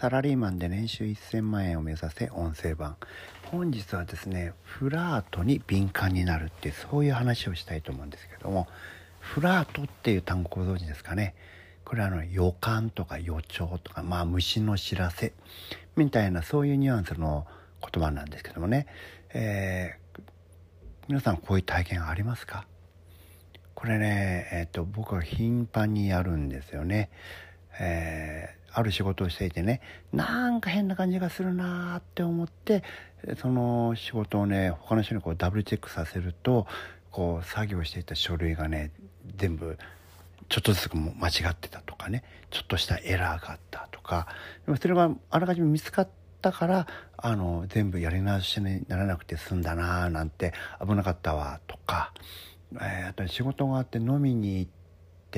サラリーマンで年収1000万円を目指せ音声版。本日はですねフラートに敏感になるってそういう話をしたいと思うんですけどもフラートっていう単語ご存知ですかね？これはあの予感とか予兆とかまあ虫の知らせみたいなそういうニュアンスの言葉なんですけどもね、えー、皆さんこういう体験ありますか？これね、えっ、と僕は頻繁にやるんですよね。えー、ある仕事をしていてねなんか変な感じがするなって思ってその仕事をね他の人にこうダブルチェックさせるとこう作業していた書類がね全部ちょっとずつ間違ってたとかねちょっとしたエラーがあったとかでもそれがあらかじめ見つかったからあの全部やり直しにならなくて済んだなーなんて危なかったわとか、えー、あと仕事があって飲みに行って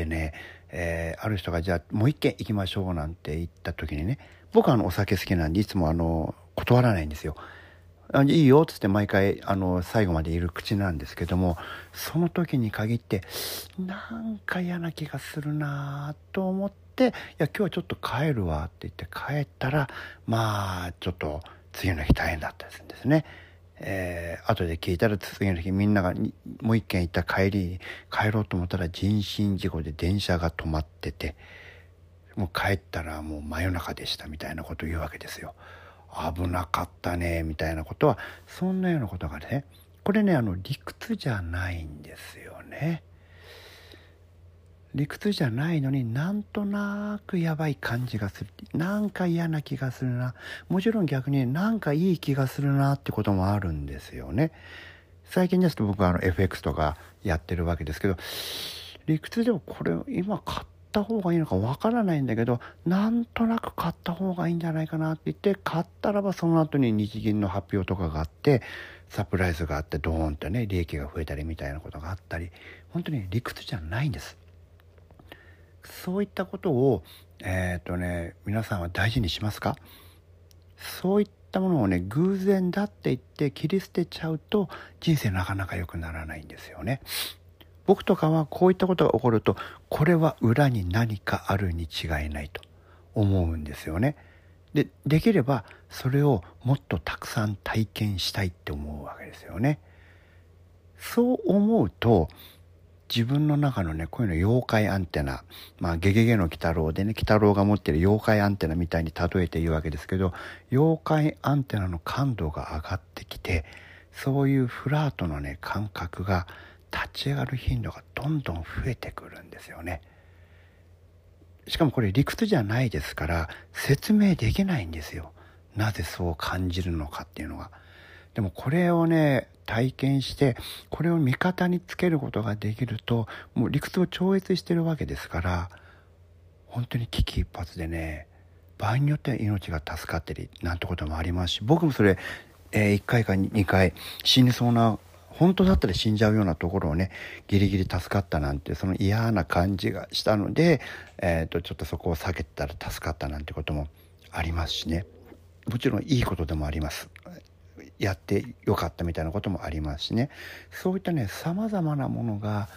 ねえー、ある人がじゃあもう一軒行きましょうなんて言った時にね僕はあのお酒好きなんでいつもあの断らないんですよ。いいよっつって毎回あの最後までいる口なんですけどもその時に限ってなんか嫌な気がするなと思って「いや今日はちょっと帰るわ」って言って帰ったらまあちょっと次の日大変だったりするんですね。えー、後で聞いたら次の日みんながもう一軒行った帰り帰ろうと思ったら人身事故で電車が止まっててもう帰ったらもう真夜中でしたみたいなことを言うわけですよ。危なかったねみたいなことはそんなようなことがねこれねあの理屈じゃないんですよね。理屈じゃないのになんとなくやばい感じがする。なんか嫌な気がするな。もちろん逆になんかいい気がするなってこともあるんですよね。最近ですと僕はあの FX とかやってるわけですけど理屈でもこれ今買った方がいいのかわからないんだけどなんとなく買った方がいいんじゃないかなって言って買ったらばその後に日銀の発表とかがあってサプライズがあってドーンとね利益が増えたりみたいなことがあったり本当に理屈じゃないんです。そういったことを、えっ、ー、とね、皆さんは大事にしますか？そういったものをね、偶然だって言って切り捨てちゃうと人生なかなか良くならないんですよね。僕とかはこういったことが起こると、これは裏に何かあるに違いないと思うんですよね。で、できればそれをもっとたくさん体験したいって思うわけですよね。そう思うと、自分の中のね、こういうの妖怪アンテナ、まあ、ゲゲゲの鬼太郎でね、鬼太郎が持ってる妖怪アンテナみたいに例えて言うわけですけど、妖怪アンテナの感度が上がってきて、そういうフラートのね、感覚が立ち上がる頻度がどんどん増えてくるんですよね。しかもこれ理屈じゃないですから、説明できないんですよ。なぜそう感じるのかっていうのが。でもこれをね、体験してこれを味方につけることができるともう理屈を超越してるわけですから本当に危機一髪でね場合によっては命が助かってるなんてこともありますし僕もそれ、えー、1回か2回死にそうな本当だったら死んじゃうようなところをねギリギリ助かったなんてその嫌な感じがしたので、えー、とちょっとそこを避けたら助かったなんてこともありますしね。もちろんいいことでもあります。やってよかったみたいなこともありますしね。そういったねさまざまなものが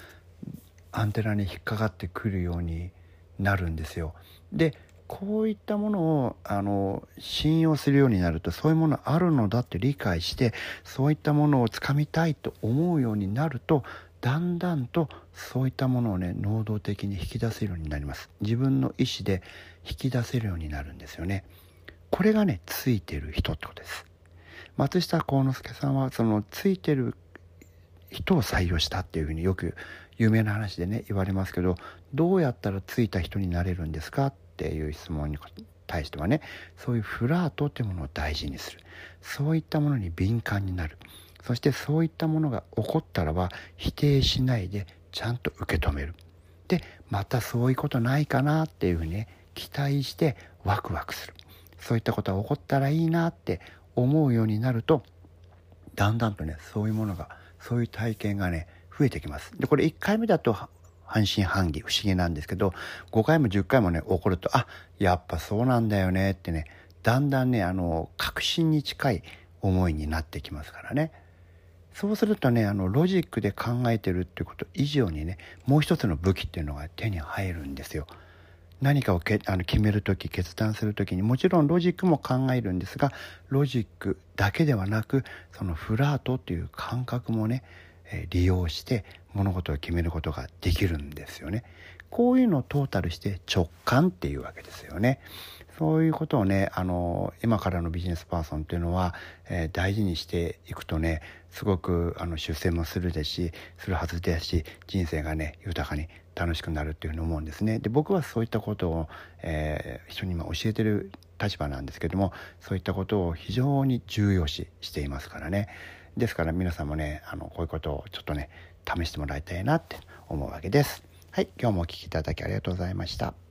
アンテナに引っかかってくるようになるんですよ。でこういったものをあの信用するようになるとそういうものあるのだって理解してそういったものをつかみたいと思うようになるとだんだんとそういったものをね能動的に引き出せるようになります。自分の意思で引き出せるようになるんですよね。これがねついてる人ってことです。松下幸之助さんはそのついてる人を採用したっていうふうによく有名な話でね言われますけどどうやったらついた人になれるんですかっていう質問に対してはねそういうフラートっていうものを大事にするそういったものに敏感になる。そしてそういったものが起こったらば否定しないでちゃんと受け止める。でまたそういうことないかなっていうふうにね期待してワクワクする。そういったことが起こったらいいなって思うようになるとだんだんとねそういうものがそういう体験がね増えてきます。でこれ1回目だと半信半疑不思議なんですけど5回も10回もね起こるとあやっぱそうなんだよねってねだんだんねあの確信に近い思いになってきますからね。そうするとねあのロジックで考えてるってこと以上にねもう一つの武器っていうのが手に入るんですよ。何かをけあの決める時決断する時にもちろんロジックも考えるんですがロジックだけではなくそのフラートという感覚もね、利用して物事を決めることができるんですよね。こういうのをトータルして直感っていうわけですよね。そういうことをねあの今からのビジネスパーソンっていうのは、えー、大事にしていくとねすごくあの出世もするですしするはずですし人生がね豊かに楽しくなるっていうふうに思うんですね。で僕はそういったことを、えー、人に今教えてる立場なんですけどもそういったことを非常に重要視していますからね。ですから皆さんもねあのこういうことをちょっとね試してもらいたいなって思うわけです。はい今日もお聴きいただきありがとうございました。